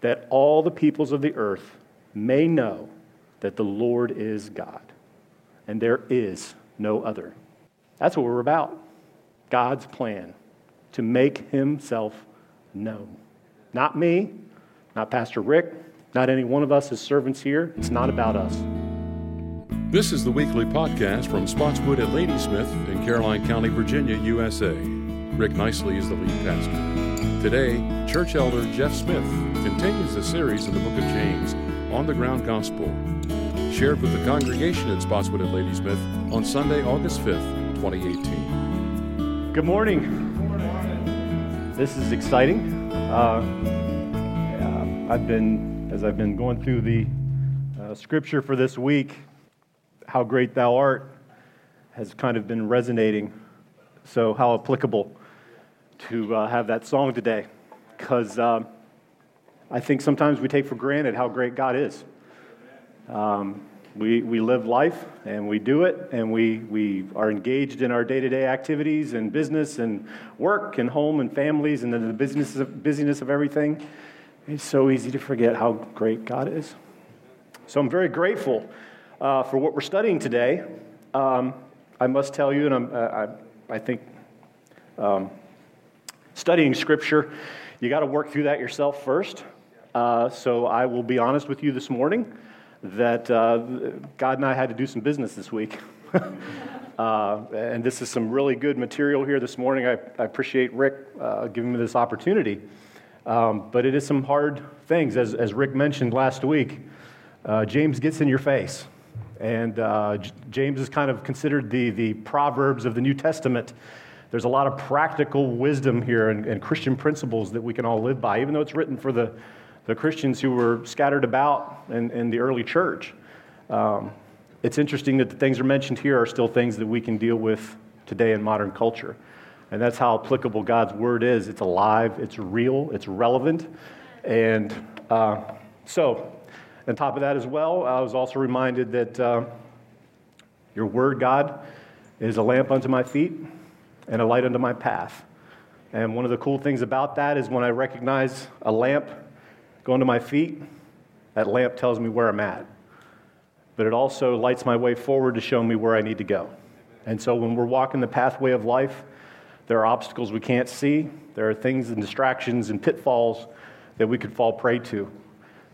that all the peoples of the earth may know that the Lord is God, and there is no other. That's what we're about. God's plan to make himself known. Not me, not Pastor Rick, not any one of us as servants here. It's not about us. This is the weekly podcast from Spotswood at Ladysmith in Caroline County, Virginia, USA. Rick Nicely is the lead pastor. Today, church elder Jeff Smith continues the series in the book of James, On the Ground Gospel, shared with the congregation at Spotswood at Ladysmith on Sunday, August 5th, 2018. Good morning. This is exciting. Uh, yeah, I've been, as I've been going through the uh, scripture for this week, how great thou art has kind of been resonating. So, how applicable to uh, have that song today. Because um, I think sometimes we take for granted how great God is. Um, we, we live life and we do it and we, we are engaged in our day to day activities and business and work and home and families and the business of, busyness of everything. It's so easy to forget how great God is. So I'm very grateful uh, for what we're studying today. Um, I must tell you, and I'm, uh, I, I think um, studying Scripture, you got to work through that yourself first. Uh, so I will be honest with you this morning that uh, God and I had to do some business this week. uh, and this is some really good material here this morning. I, I appreciate Rick uh, giving me this opportunity. Um, but it is some hard things. As, as Rick mentioned last week, uh, James gets in your face. And uh, James is kind of considered the, the Proverbs of the New Testament. There's a lot of practical wisdom here and, and Christian principles that we can all live by, even though it's written for the the Christians who were scattered about in, in the early church. Um, it's interesting that the things are mentioned here are still things that we can deal with today in modern culture. And that's how applicable God's word is. It's alive, it's real, it's relevant. And uh, so, on top of that as well, I was also reminded that uh, your word, God, is a lamp unto my feet and a light unto my path. And one of the cool things about that is when I recognize a lamp going to my feet, that lamp tells me where I'm at. But it also lights my way forward to show me where I need to go. And so when we're walking the pathway of life, there are obstacles we can't see, there are things and distractions and pitfalls that we could fall prey to.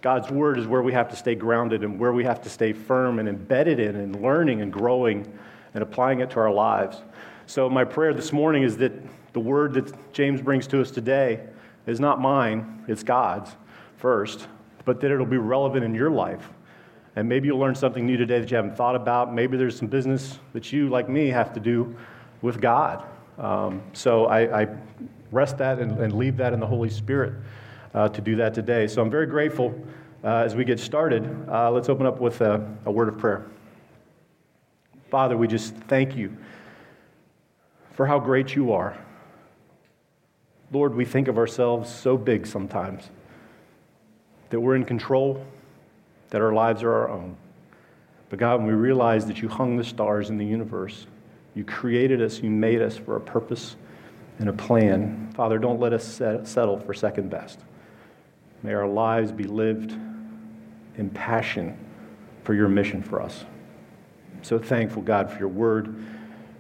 God's word is where we have to stay grounded and where we have to stay firm and embedded in and learning and growing and applying it to our lives. So, my prayer this morning is that the word that James brings to us today is not mine, it's God's first, but that it'll be relevant in your life. And maybe you'll learn something new today that you haven't thought about. Maybe there's some business that you, like me, have to do with God. Um, so I, I, rest that and, and, leave that in the Holy Spirit uh, to do that today. So I'm very grateful uh, as we get started. Uh, let's open up with a, a word of prayer. Father, we just thank you for how great you are. Lord, we think of ourselves so big sometimes that we're in control, that our lives are our own. But God, when we realize that you hung the stars in the universe, you created us, you made us for a purpose and a plan. Father, don't let us settle for second best. May our lives be lived in passion for your mission for us. So thankful, God, for your word.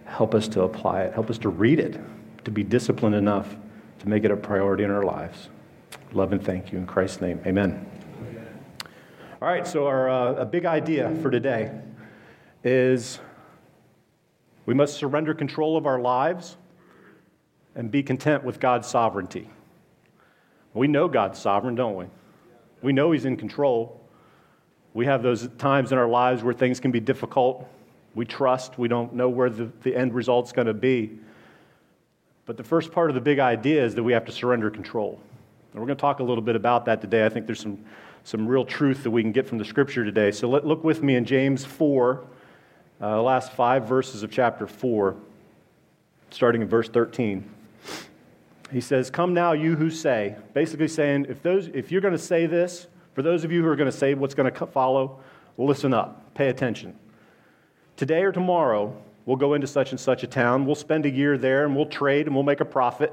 Help us to apply it. Help us to read it, to be disciplined enough to make it a priority in our lives. Love and thank you in Christ's name. Amen. All right, so our uh, a big idea for today is we must surrender control of our lives and be content with God's sovereignty. We know God's sovereign, don't we? We know He's in control. We have those times in our lives where things can be difficult. We trust, we don't know where the, the end result's going to be. But the first part of the big idea is that we have to surrender control. And we're going to talk a little bit about that today. I think there's some, some real truth that we can get from the scripture today. So let, look with me in James 4, uh, last five verses of chapter 4, starting in verse 13. He says, Come now, you who say, basically saying, if, those, if you're going to say this, for those of you who are going to say what's going to follow, listen up, pay attention. Today or tomorrow, we'll go into such and such a town, we'll spend a year there, and we'll trade and we'll make a profit.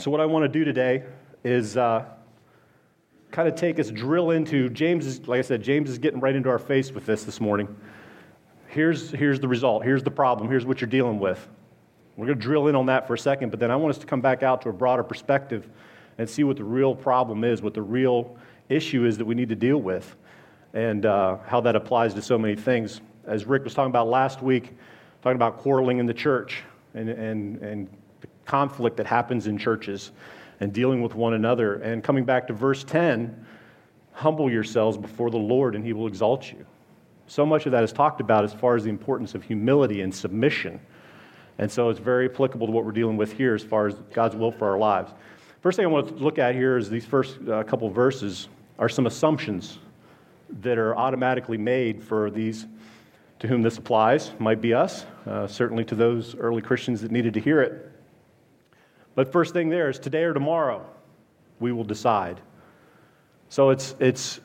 So, what I want to do today is uh, kind of take us, drill into James, is, like I said, James is getting right into our face with this this morning. Here's, here's the result. Here's the problem. Here's what you're dealing with. We're going to drill in on that for a second, but then I want us to come back out to a broader perspective and see what the real problem is, what the real issue is that we need to deal with, and uh, how that applies to so many things. As Rick was talking about last week, talking about quarreling in the church and, and, and conflict that happens in churches and dealing with one another. And coming back to verse 10, humble yourselves before the Lord and he will exalt you. So much of that is talked about as far as the importance of humility and submission. And so it's very applicable to what we're dealing with here as far as God's will for our lives. First thing I want to look at here is these first uh, couple verses are some assumptions that are automatically made for these to whom this applies. Might be us, uh, certainly to those early Christians that needed to hear it. But first thing there is today or tomorrow, we will decide. So it's, it's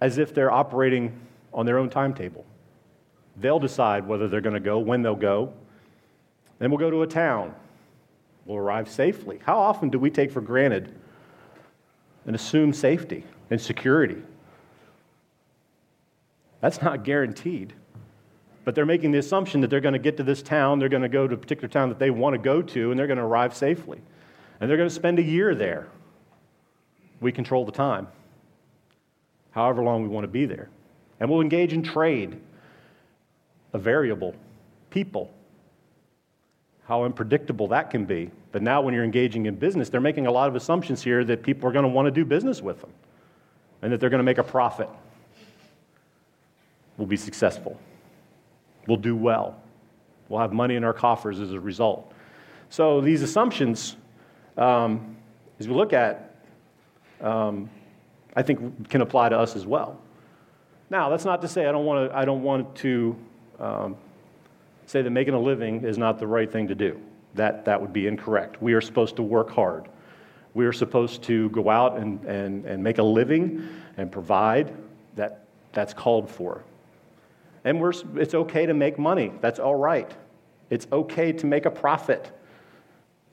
as if they're operating on their own timetable. They'll decide whether they're going to go, when they'll go. Then we'll go to a town. We'll arrive safely. How often do we take for granted and assume safety and security? That's not guaranteed. But they're making the assumption that they're going to get to this town, they're going to go to a particular town that they want to go to, and they're going to arrive safely. And they're going to spend a year there. We control the time, however long we want to be there. And we'll engage in trade, a variable, people, how unpredictable that can be. But now, when you're engaging in business, they're making a lot of assumptions here that people are going to want to do business with them and that they're going to make a profit. We'll be successful. We'll do well. We'll have money in our coffers as a result. So, these assumptions, um, as we look at, um, I think can apply to us as well. Now, that's not to say I don't want to, I don't want to um, say that making a living is not the right thing to do. That, that would be incorrect. We are supposed to work hard. We are supposed to go out and, and, and make a living and provide. That, that's called for. And we're, it's okay to make money. That's all right. It's okay to make a profit.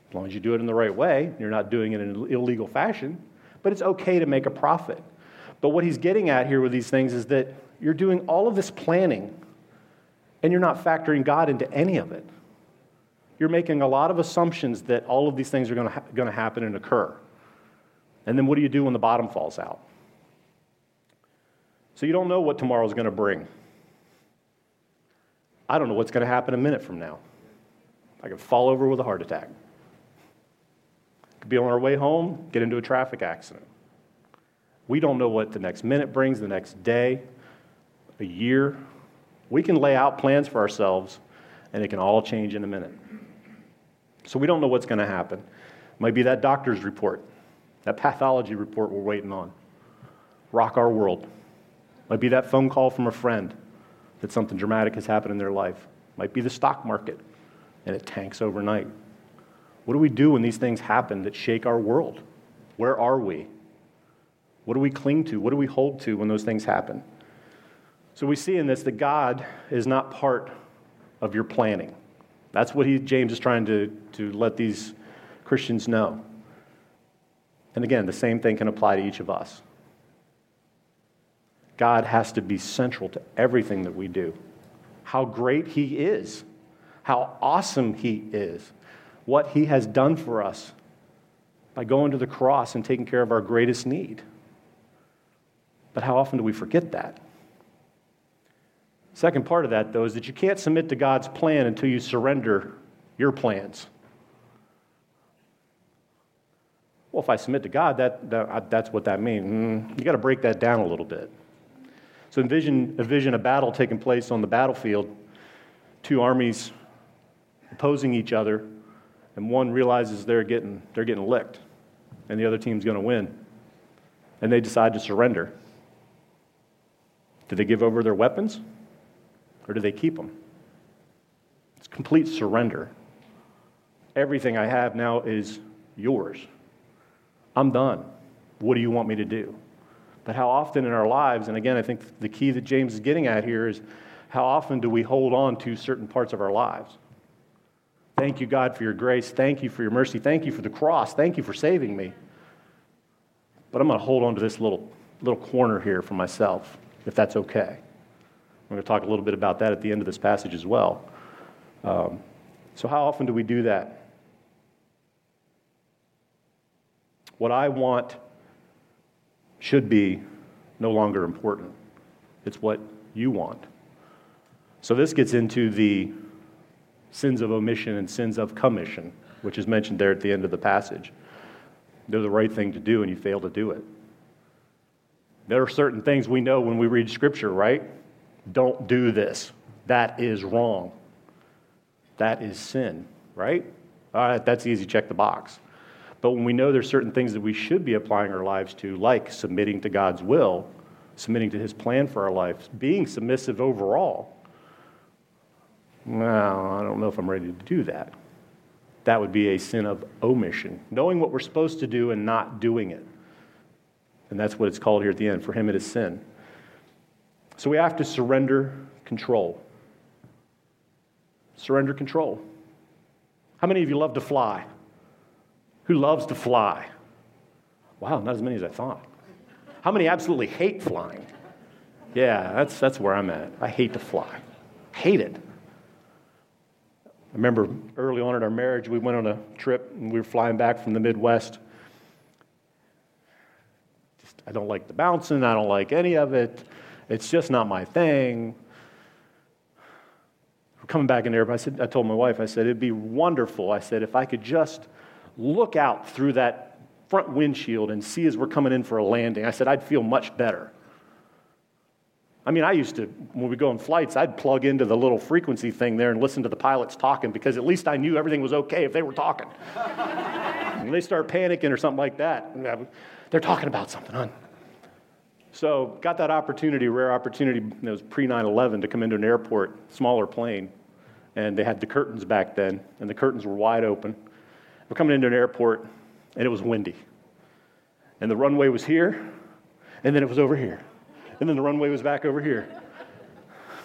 As long as you do it in the right way, you're not doing it in an illegal fashion. But it's okay to make a profit. But what he's getting at here with these things is that you're doing all of this planning and you're not factoring God into any of it. You're making a lot of assumptions that all of these things are going ha- going to happen and occur. And then what do you do when the bottom falls out? So you don't know what tomorrow is going to bring. I don't know what's going to happen a minute from now. I could fall over with a heart attack. Could be on our way home, get into a traffic accident. We don't know what the next minute brings, the next day, a year. We can lay out plans for ourselves, and it can all change in a minute. So we don't know what's going to happen. Might be that doctor's report, that pathology report we're waiting on. Rock our world. Might be that phone call from a friend that something dramatic has happened in their life. Might be the stock market, and it tanks overnight. What do we do when these things happen that shake our world? Where are we? What do we cling to? What do we hold to when those things happen? So we see in this that God is not part of your planning. That's what he, James is trying to, to let these Christians know. And again, the same thing can apply to each of us. God has to be central to everything that we do. How great He is, how awesome He is, what He has done for us by going to the cross and taking care of our greatest need. But how often do we forget that? Second part of that, though, is that you can't submit to God's plan until you surrender your plans. Well, if I submit to God, that, that that's what that means. Mm, you got to break that down a little bit. So envision, envision a battle taking place on the battlefield, two armies opposing each other, and one realizes they're getting, they're getting licked, and the other team's going to win. and they decide to surrender. Do they give over their weapons or do they keep them? It's complete surrender. Everything I have now is yours. I'm done. What do you want me to do? But how often in our lives, and again, I think the key that James is getting at here is how often do we hold on to certain parts of our lives? Thank you, God, for your grace. Thank you for your mercy. Thank you for the cross. Thank you for saving me. But I'm going to hold on to this little, little corner here for myself, if that's okay. We're going to talk a little bit about that at the end of this passage as well. Um, so, how often do we do that? What I want should be no longer important. It's what you want. So this gets into the sins of omission and sins of commission, which is mentioned there at the end of the passage. They're the right thing to do, and you fail to do it. There are certain things we know when we read Scripture, right? Don't do this. That is wrong. That is sin, right? All right, that's easy. Check the box. But when we know there's certain things that we should be applying our lives to, like submitting to God's will, submitting to His plan for our lives, being submissive overall, well, I don't know if I'm ready to do that. That would be a sin of omission, knowing what we're supposed to do and not doing it. And that's what it's called here at the end. For him, it is sin. So we have to surrender control. Surrender control. How many of you love to fly? Who loves to fly? Wow, not as many as I thought. How many absolutely hate flying? Yeah, that's, that's where I'm at. I hate to fly. Hate it. I remember early on in our marriage, we went on a trip and we were flying back from the Midwest. Just, I don't like the bouncing, I don't like any of it. It's just not my thing. We're coming back in there. I said, I told my wife, I said, it'd be wonderful. I said, if I could just look out through that front windshield and see as we're coming in for a landing. I said, I'd feel much better. I mean, I used to, when we go on flights, I'd plug into the little frequency thing there and listen to the pilots talking because at least I knew everything was okay if they were talking. when they start panicking or something like that, they're talking about something, huh? So, got that opportunity, rare opportunity, it was pre 9 11, to come into an airport, smaller plane. And they had the curtains back then, and the curtains were wide open. We're coming into an airport, and it was windy. And the runway was here, and then it was over here. And then the runway was back over here.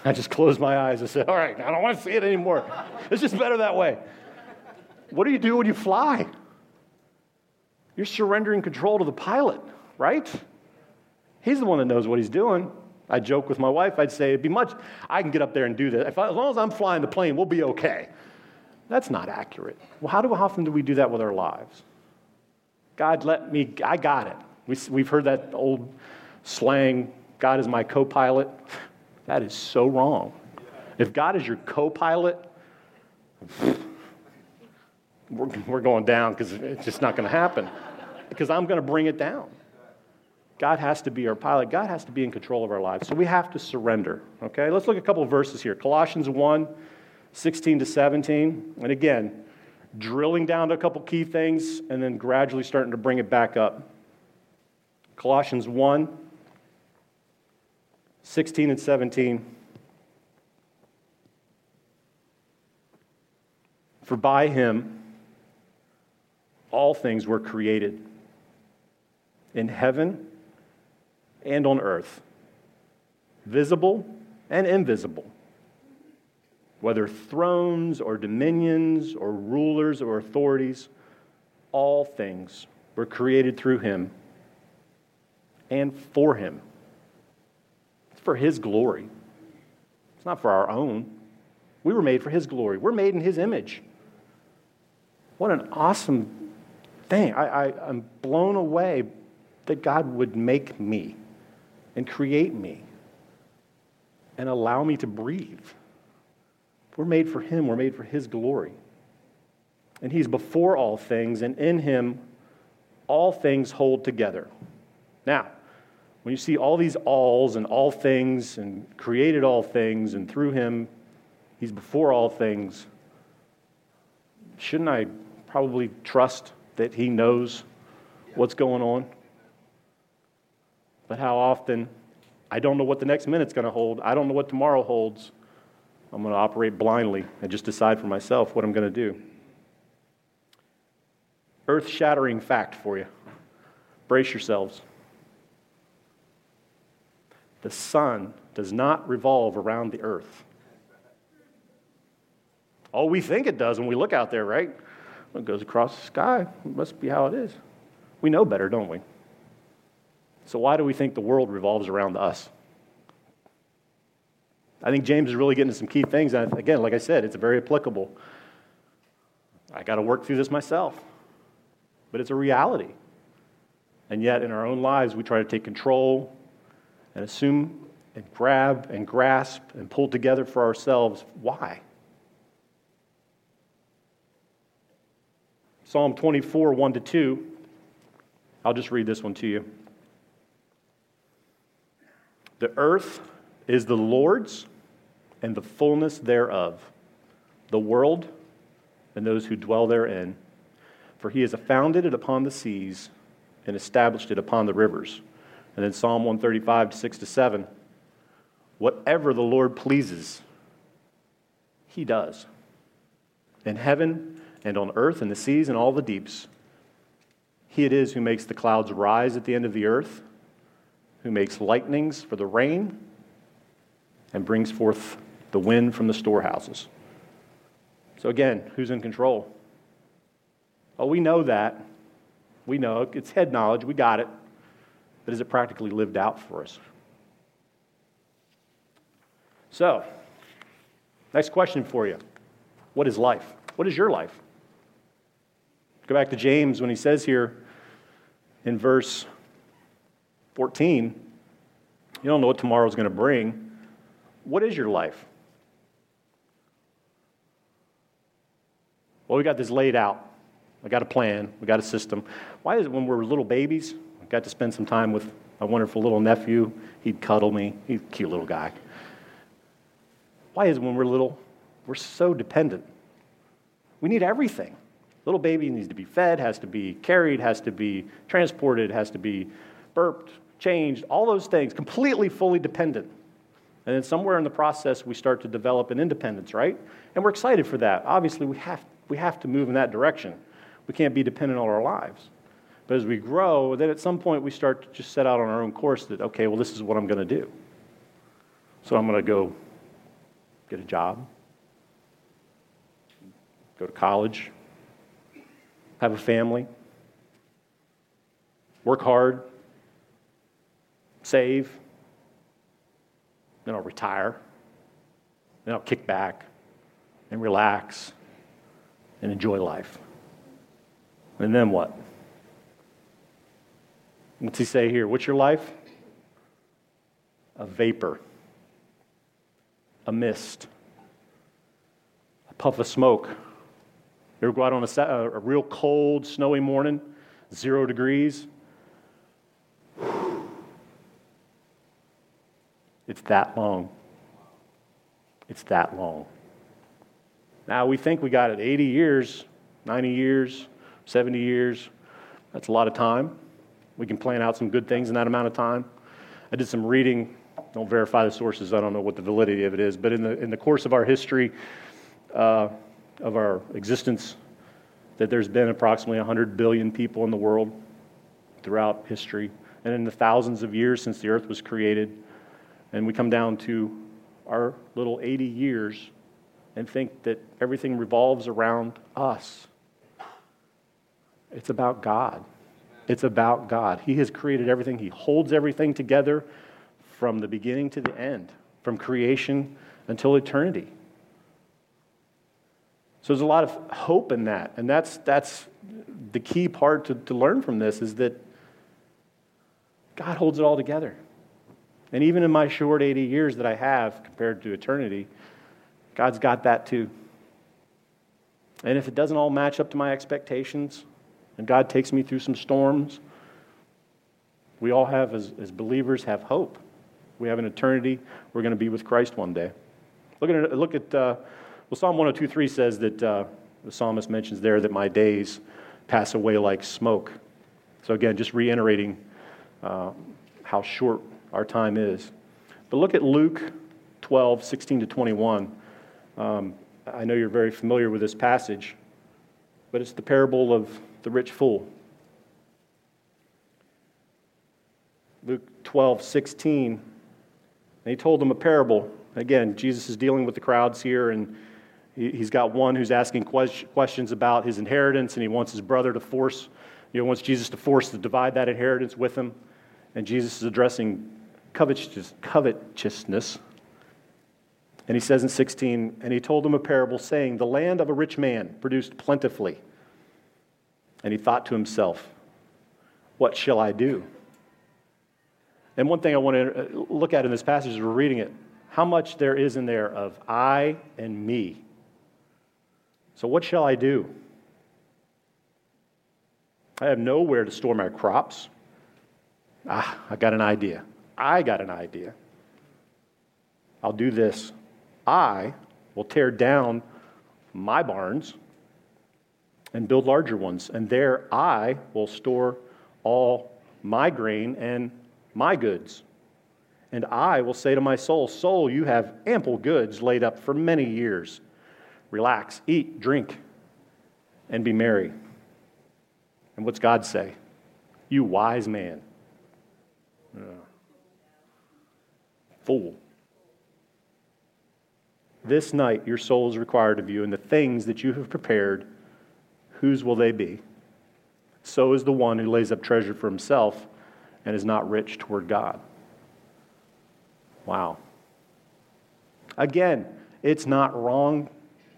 I just closed my eyes and said, All right, I don't want to see it anymore. It's just better that way. What do you do when you fly? You're surrendering control to the pilot, right? He's the one that knows what he's doing. I joke with my wife, I'd say, it'd be much, I can get up there and do this. I, as long as I'm flying the plane, we'll be okay. That's not accurate. Well, how, do, how often do we do that with our lives? God, let me, I got it. We, we've heard that old slang, God is my co pilot. That is so wrong. If God is your co pilot, we're, we're going down because it's just not going to happen. Because I'm going to bring it down. God has to be our pilot. God has to be in control of our lives. So we have to surrender. Okay, let's look at a couple of verses here. Colossians 1 16 to 17. And again, drilling down to a couple key things and then gradually starting to bring it back up. Colossians 1 16 and 17. For by him all things were created in heaven and on earth, visible and invisible whether thrones or dominions or rulers or authorities, all things were created through him and for him. It's for his glory. It's not for our own. We were made for his glory. We're made in his image. What an awesome thing. I, I, I'm blown away that God would make me and create me and allow me to breathe. We're made for Him, we're made for His glory. And He's before all things, and in Him, all things hold together. Now, when you see all these alls and all things and created all things, and through Him, He's before all things, shouldn't I probably trust that He knows what's going on? But how often I don't know what the next minute's going to hold. I don't know what tomorrow holds. I'm going to operate blindly and just decide for myself what I'm going to do. Earth shattering fact for you. Brace yourselves. The sun does not revolve around the earth. Oh, we think it does when we look out there, right? It goes across the sky. It must be how it is. We know better, don't we? So, why do we think the world revolves around us? I think James is really getting to some key things. And again, like I said, it's very applicable. I got to work through this myself, but it's a reality. And yet, in our own lives, we try to take control and assume and grab and grasp and pull together for ourselves. Why? Psalm 24, 1 to 2. I'll just read this one to you. The earth is the Lord's and the fullness thereof, the world and those who dwell therein. For he has founded it upon the seas and established it upon the rivers. And then Psalm 135, 6 to 7. Whatever the Lord pleases, he does. In heaven and on earth and the seas and all the deeps, he it is who makes the clouds rise at the end of the earth, who makes lightnings for the rain, and brings forth the wind from the storehouses. So, again, who's in control? Oh, we know that. We know it's head knowledge, we got it. But is it practically lived out for us? So, next question for you What is life? What is your life? Go back to James when he says here in verse 14, you don't know what tomorrow is going to bring. What is your life? Well, we got this laid out. I got a plan. We got a system. Why is it when we're little babies, I got to spend some time with my wonderful little nephew. He'd cuddle me. He's a cute little guy. Why is it when we're little, we're so dependent? We need everything. Little baby needs to be fed, has to be carried, has to be transported, has to be burped, changed, all those things, completely fully dependent. And then somewhere in the process, we start to develop an independence, right? And we're excited for that. Obviously, we have, we have to move in that direction. We can't be dependent on our lives. But as we grow, then at some point we start to just set out on our own course that, okay, well, this is what I'm going to do. So I'm going to go get a job, go to college, have a family, work hard, save, then I'll retire, then I'll kick back and relax and enjoy life. And then what? What's he say here? What's your life? A vapor, a mist, a puff of smoke. You ever go out on a, uh, a real cold, snowy morning, zero degrees? It's that long. It's that long. Now we think we got it 80 years, 90 years, 70 years. That's a lot of time. We can plan out some good things in that amount of time. I did some reading. Don't verify the sources. I don't know what the validity of it is. But in the, in the course of our history, uh, of our existence, that there's been approximately 100 billion people in the world throughout history. And in the thousands of years since the earth was created, and we come down to our little 80 years and think that everything revolves around us. It's about God. It's about God. He has created everything, He holds everything together from the beginning to the end, from creation until eternity. So there's a lot of hope in that. And that's, that's the key part to, to learn from this is that God holds it all together. And even in my short 80 years that I have compared to eternity, God's got that too. And if it doesn't all match up to my expectations, and God takes me through some storms. We all have, as, as believers, have hope. We have an eternity. We're going to be with Christ one day. Look at, look at uh, well, Psalm 102.3 says that uh, the psalmist mentions there that my days pass away like smoke. So again, just reiterating uh, how short our time is. But look at Luke 12, 16 to 21. Um, I know you're very familiar with this passage, but it's the parable of the rich fool. Luke 12, 16. And he told them a parable. Again, Jesus is dealing with the crowds here, and he's got one who's asking questions about his inheritance, and he wants his brother to force, you know, wants Jesus to force to divide that inheritance with him. And Jesus is addressing covetousness. And he says in 16, and he told them a parable saying, The land of a rich man produced plentifully. And he thought to himself, What shall I do? And one thing I want to uh, look at in this passage as we're reading it, how much there is in there of I and me. So, what shall I do? I have nowhere to store my crops. Ah, I got an idea. I got an idea. I'll do this. I will tear down my barns and build larger ones, and there I will store all my grain and my goods. And I will say to my soul, Soul, you have ample goods laid up for many years. Relax, eat, drink, and be merry. And what's God say? You wise man. Uh, fool. This night your soul is required of you, and the things that you have prepared, whose will they be? So is the one who lays up treasure for himself and is not rich toward God. Wow. Again, it's not wrong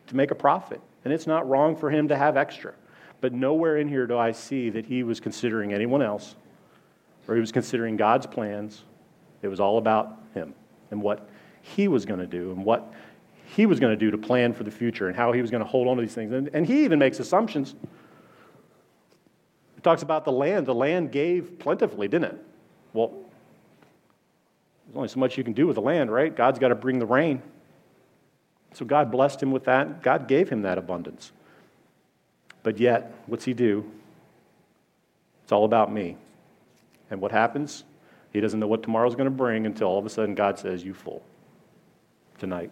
to make a profit, and it's not wrong for him to have extra. But nowhere in here do I see that he was considering anyone else or he was considering God's plans. It was all about him and what he was going to do and what he was going to do to plan for the future and how he was going to hold on to these things. And, and he even makes assumptions it talks about the land. The land gave plentifully, didn't it? Well, there's only so much you can do with the land, right? God's got to bring the rain. So God blessed him with that. God gave him that abundance. But yet, what's he do? It's all about me. And what happens? He doesn't know what tomorrow's going to bring until all of a sudden God says, You full tonight.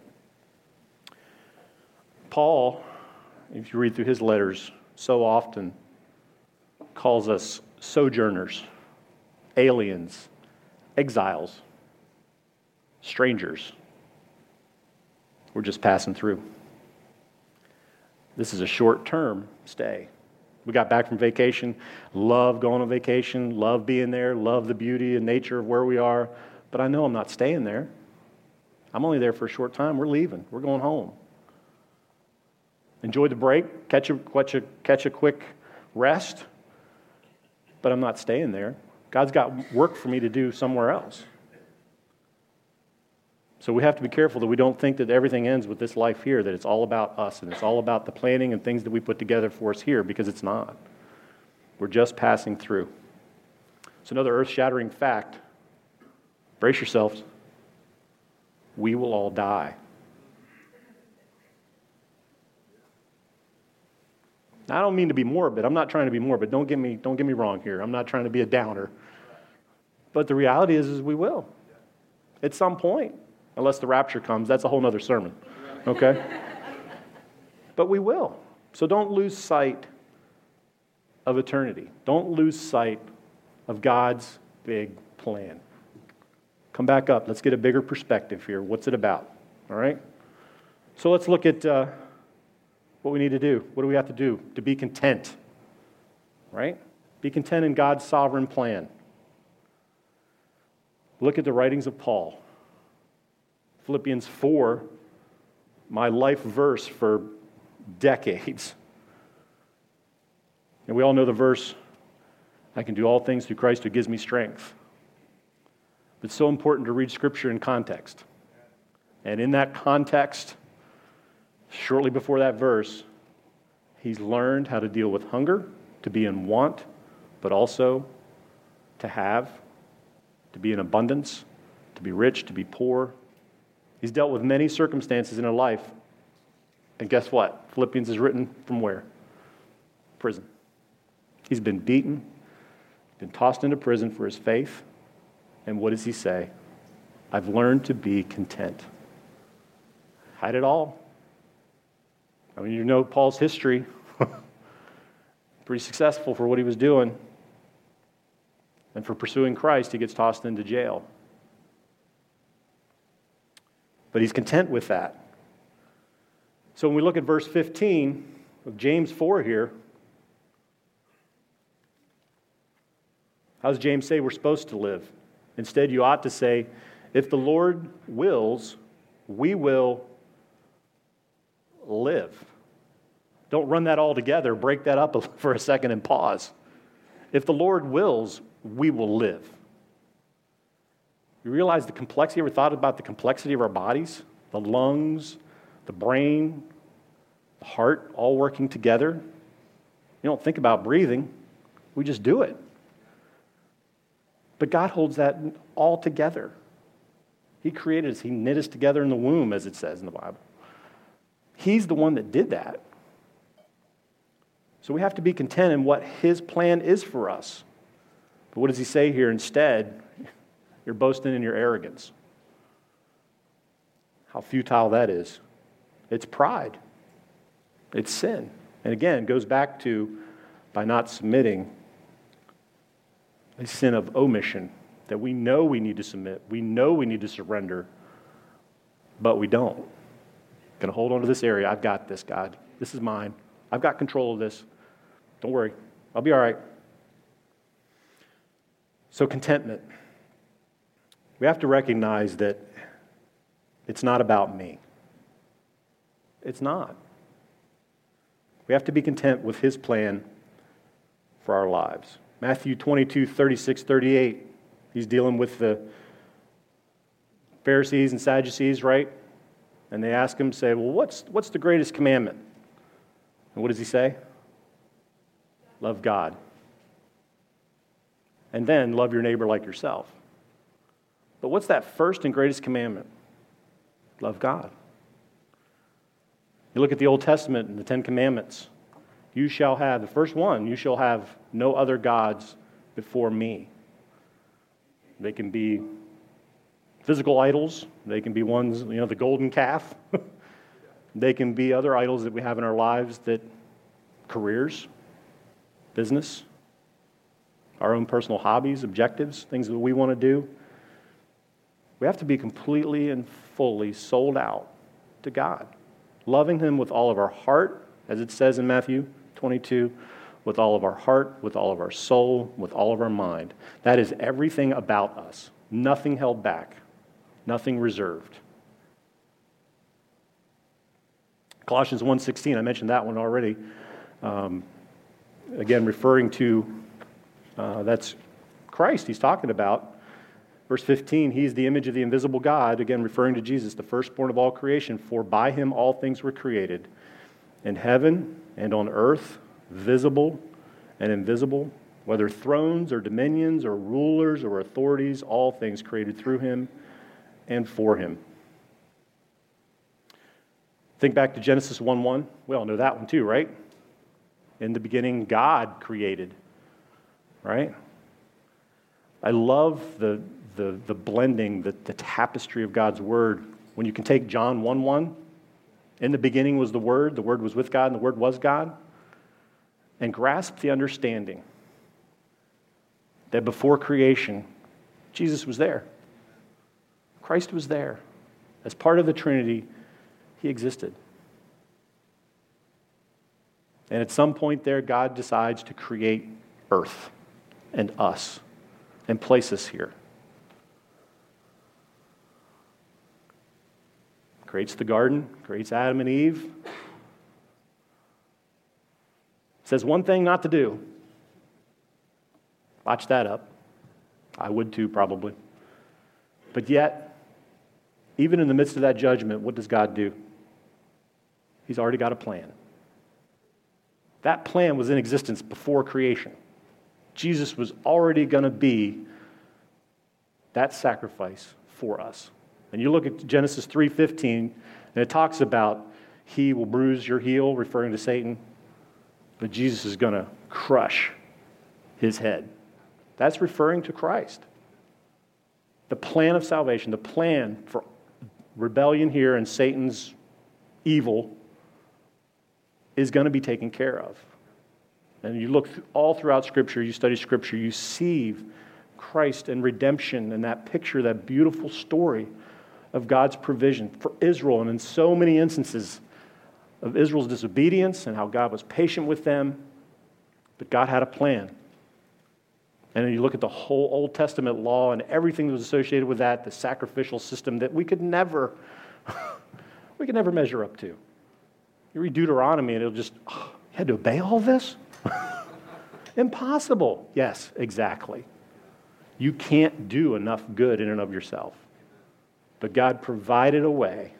Paul, if you read through his letters, so often calls us sojourners, aliens, exiles, strangers. We're just passing through. This is a short term stay. We got back from vacation, love going on vacation, love being there, love the beauty and nature of where we are, but I know I'm not staying there. I'm only there for a short time. We're leaving, we're going home. Enjoy the break, catch a, catch a, catch a quick rest, but I'm not staying there. God's got work for me to do somewhere else. So we have to be careful that we don't think that everything ends with this life here, that it's all about us and it's all about the planning and things that we put together for us here, because it's not. We're just passing through. It's another earth shattering fact. Brace yourselves. We will all die. I don't mean to be morbid. I'm not trying to be morbid. Don't get me, don't get me wrong here. I'm not trying to be a downer. But the reality is, is we will. At some point, unless the rapture comes. That's a whole other sermon. Okay? but we will. So don't lose sight of eternity. Don't lose sight of God's big plan. Come back up. Let's get a bigger perspective here. What's it about? All right? So let's look at. Uh, what we need to do. What do we have to do? To be content, right? Be content in God's sovereign plan. Look at the writings of Paul. Philippians 4, my life verse for decades. And we all know the verse I can do all things through Christ who gives me strength. But it's so important to read Scripture in context. And in that context, Shortly before that verse, he's learned how to deal with hunger, to be in want, but also to have, to be in abundance, to be rich, to be poor. He's dealt with many circumstances in his life. And guess what? Philippians is written from where? Prison. He's been beaten, been tossed into prison for his faith, And what does he say? I've learned to be content. Had it all. I mean, you know Paul's history. Pretty successful for what he was doing. And for pursuing Christ, he gets tossed into jail. But he's content with that. So when we look at verse 15 of James 4 here, how does James say we're supposed to live? Instead, you ought to say, if the Lord wills, we will live. Don't run that all together. Break that up for a second and pause. If the Lord wills, we will live. You realize the complexity? Ever thought about the complexity of our bodies? The lungs, the brain, the heart, all working together. You don't think about breathing, we just do it. But God holds that all together. He created us, He knit us together in the womb, as it says in the Bible. He's the one that did that. So we have to be content in what His plan is for us. But what does He say here? Instead, you're boasting in your arrogance. How futile that is. It's pride, it's sin. And again, it goes back to by not submitting a sin of omission that we know we need to submit, we know we need to surrender, but we don't. To hold on to this area. I've got this, God. This is mine. I've got control of this. Don't worry. I'll be all right. So, contentment. We have to recognize that it's not about me. It's not. We have to be content with His plan for our lives. Matthew 22, 36, 38. He's dealing with the Pharisees and Sadducees, right? And they ask him, say, Well, what's, what's the greatest commandment? And what does he say? Love God. And then love your neighbor like yourself. But what's that first and greatest commandment? Love God. You look at the Old Testament and the Ten Commandments. You shall have, the first one, you shall have no other gods before me. They can be physical idols, they can be ones, you know, the golden calf. they can be other idols that we have in our lives that careers, business, our own personal hobbies, objectives, things that we want to do. We have to be completely and fully sold out to God, loving Him with all of our heart, as it says in Matthew 22, with all of our heart, with all of our soul, with all of our mind. That is everything about us, nothing held back, nothing reserved. Colossians 1:16, I mentioned that one already. Um, again, referring to uh, that's Christ he's talking about. Verse 15, he's the image of the invisible God, again referring to Jesus, the firstborn of all creation, for by him all things were created, in heaven and on earth, visible and invisible, whether thrones or dominions or rulers or authorities, all things created through him and for him. Think back to Genesis 1 1. We all know that one too, right? In the beginning, God created, right? I love the, the, the blending, the, the tapestry of God's word. When you can take John 1 1, in the beginning was the Word, the Word was with God, and the Word was God, and grasp the understanding that before creation, Jesus was there. Christ was there. As part of the Trinity, he existed. And at some point there, God decides to create earth and us and place us here. Creates the garden, creates Adam and Eve. Says one thing not to do. Watch that up. I would too, probably. But yet, even in the midst of that judgment, what does God do? He's already got a plan. That plan was in existence before creation. Jesus was already going to be that sacrifice for us. And you look at Genesis 3:15 and it talks about he will bruise your heel referring to Satan, but Jesus is going to crush his head. That's referring to Christ. the plan of salvation, the plan for rebellion here and Satan's evil is going to be taken care of. And you look all throughout Scripture, you study Scripture, you see Christ and redemption and that picture, that beautiful story of God's provision for Israel. And in so many instances of Israel's disobedience and how God was patient with them, but God had a plan. And then you look at the whole Old Testament law and everything that was associated with that, the sacrificial system that we could never, we could never measure up to. You read Deuteronomy and it'll just, oh, you had to obey all this? Impossible. Yes, exactly. You can't do enough good in and of yourself. But God provided a way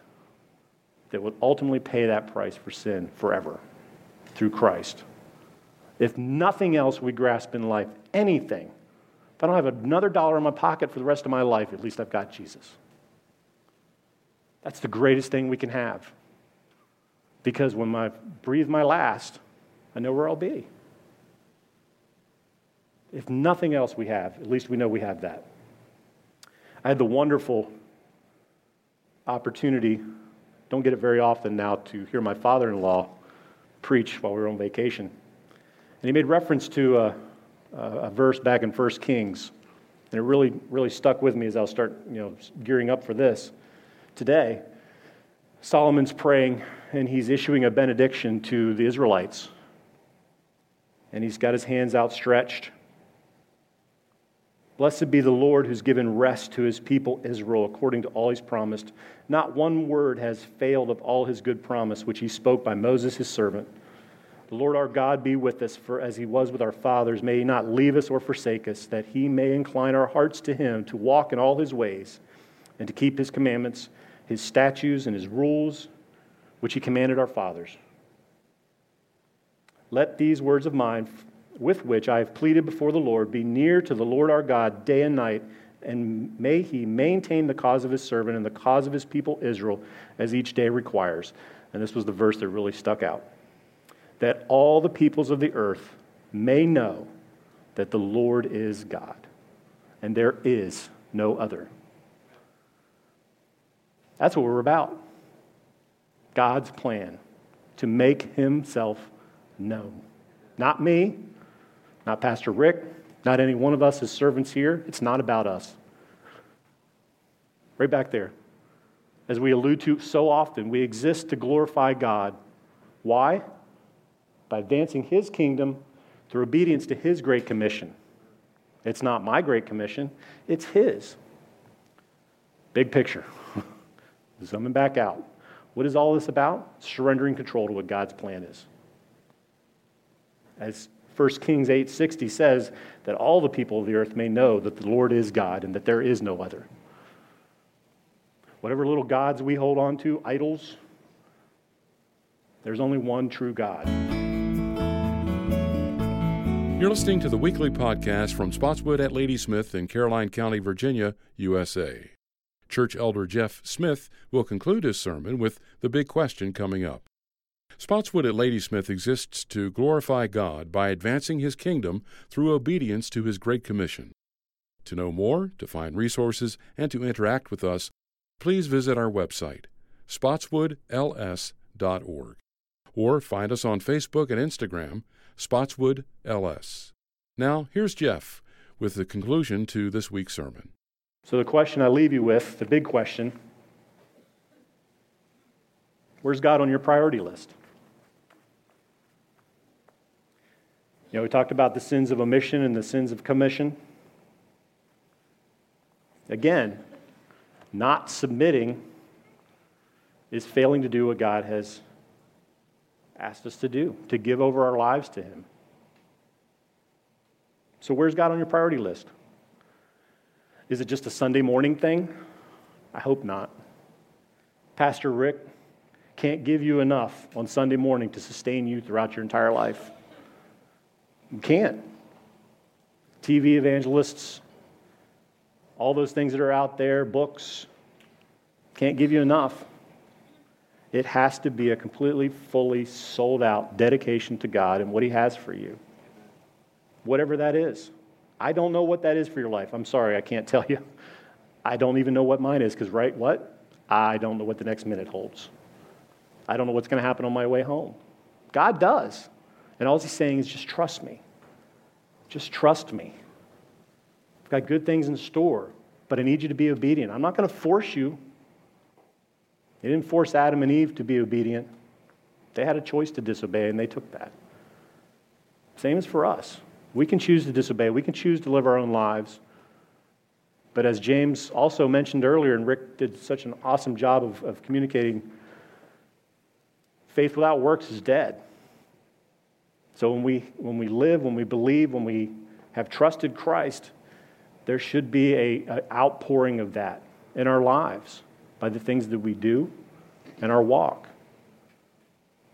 that would ultimately pay that price for sin forever through Christ. If nothing else we grasp in life, anything, if I don't have another dollar in my pocket for the rest of my life, at least I've got Jesus. That's the greatest thing we can have. Because when I breathe my last, I know where I'll be. If nothing else we have, at least we know we have that. I had the wonderful opportunity, don't get it very often now, to hear my father in law preach while we were on vacation. And he made reference to a, a, verse back in 1 Kings. And it really, really stuck with me as I'll start you know, gearing up for this today. Solomon's praying and he's issuing a benediction to the Israelites. And he's got his hands outstretched Blessed be the Lord who's given rest to his people Israel according to all he's promised. Not one word has failed of all his good promise, which he spoke by Moses his servant. The Lord our God be with us, for as he was with our fathers, may he not leave us or forsake us, that he may incline our hearts to him to walk in all his ways and to keep his commandments, his statutes, and his rules, which he commanded our fathers. Let these words of mine with which I have pleaded before the Lord, be near to the Lord our God day and night, and may he maintain the cause of his servant and the cause of his people Israel as each day requires. And this was the verse that really stuck out. That all the peoples of the earth may know that the Lord is God, and there is no other. That's what we're about. God's plan to make himself known. Not me, not Pastor Rick, not any one of us as servants here. It's not about us. Right back there. As we allude to so often, we exist to glorify God. Why? By advancing His kingdom through obedience to His great commission. It's not my great commission, it's His. Big picture. Zooming back out. What is all this about? Surrendering control to what God's plan is. As 1 Kings 8:60 says that all the people of the earth may know that the Lord is God and that there is no other. Whatever little gods we hold on to, idols, there's only one true God. You're listening to the weekly podcast from Spotswood at Ladysmith in Caroline County, Virginia, USA. Church Elder Jeff Smith will conclude his sermon with the big question coming up. Spotswood at Ladysmith exists to glorify God by advancing His kingdom through obedience to His Great Commission. To know more, to find resources, and to interact with us, please visit our website, spotswoodls.org, or find us on Facebook and Instagram, Spotswood LS. Now, here's Jeff with the conclusion to this week's sermon. So, the question I leave you with, the big question where's God on your priority list? You know, we talked about the sins of omission and the sins of commission. Again, not submitting is failing to do what God has asked us to do, to give over our lives to Him. So, where's God on your priority list? Is it just a Sunday morning thing? I hope not. Pastor Rick can't give you enough on Sunday morning to sustain you throughout your entire life. You can't. TV evangelists, all those things that are out there, books, can't give you enough. It has to be a completely, fully sold out dedication to God and what He has for you. Whatever that is. I don't know what that is for your life. I'm sorry, I can't tell you. I don't even know what mine is because, right, what? I don't know what the next minute holds. I don't know what's going to happen on my way home. God does. And all he's saying is just trust me. Just trust me. I've got good things in store, but I need you to be obedient. I'm not going to force you. He didn't force Adam and Eve to be obedient. They had a choice to disobey, and they took that. Same as for us. We can choose to disobey, we can choose to live our own lives. But as James also mentioned earlier, and Rick did such an awesome job of, of communicating, faith without works is dead. So when we, when we live, when we believe, when we have trusted Christ, there should be an outpouring of that in our lives by the things that we do and our walk.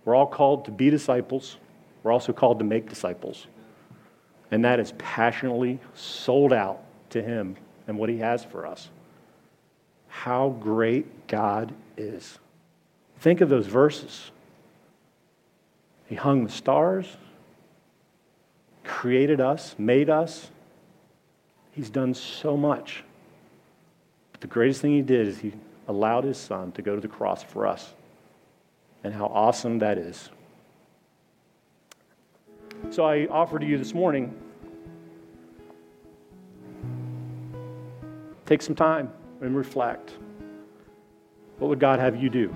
We're all called to be disciples. We're also called to make disciples. And that is passionately sold out to Him and what He has for us. How great God is. Think of those verses. He hung the stars, created us, made us. He's done so much. But the greatest thing He did is He allowed His Son to go to the cross for us. And how awesome that is. So I offer to you this morning take some time and reflect. What would God have you do?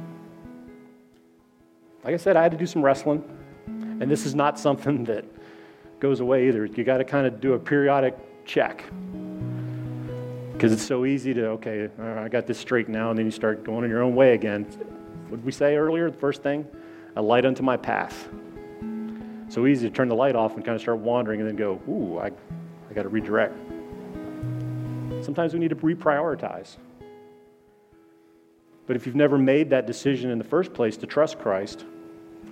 Like I said, I had to do some wrestling, and this is not something that goes away either. You got to kind of do a periodic check because it's so easy to, okay, uh, I got this straight now, and then you start going in your own way again. What we say earlier? The first thing, a light unto my path. So easy to turn the light off and kind of start wandering and then go, ooh, I, I got to redirect. Sometimes we need to reprioritize. But if you've never made that decision in the first place to trust Christ,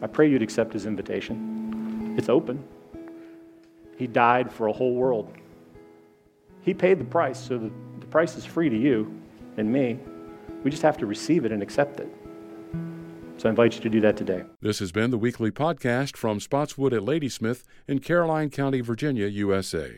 I pray you'd accept his invitation. It's open. He died for a whole world. He paid the price, so the, the price is free to you and me. We just have to receive it and accept it. So I invite you to do that today. This has been the weekly podcast from Spotswood at Ladysmith in Caroline County, Virginia, USA.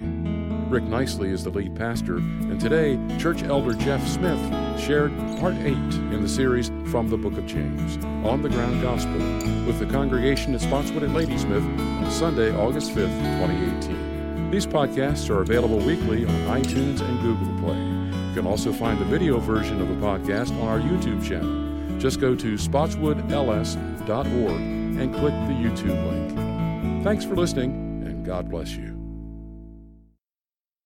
Rick Nicely is the lead pastor, and today, Church Elder Jeff Smith shared part 8 in the series From the Book of James, On the Ground Gospel, with the congregation at Spotswood at Ladysmith Sunday, August 5th, 2018. These podcasts are available weekly on iTunes and Google Play. You can also find the video version of the podcast on our YouTube channel. Just go to spotswoodls.org and click the YouTube link. Thanks for listening, and God bless you.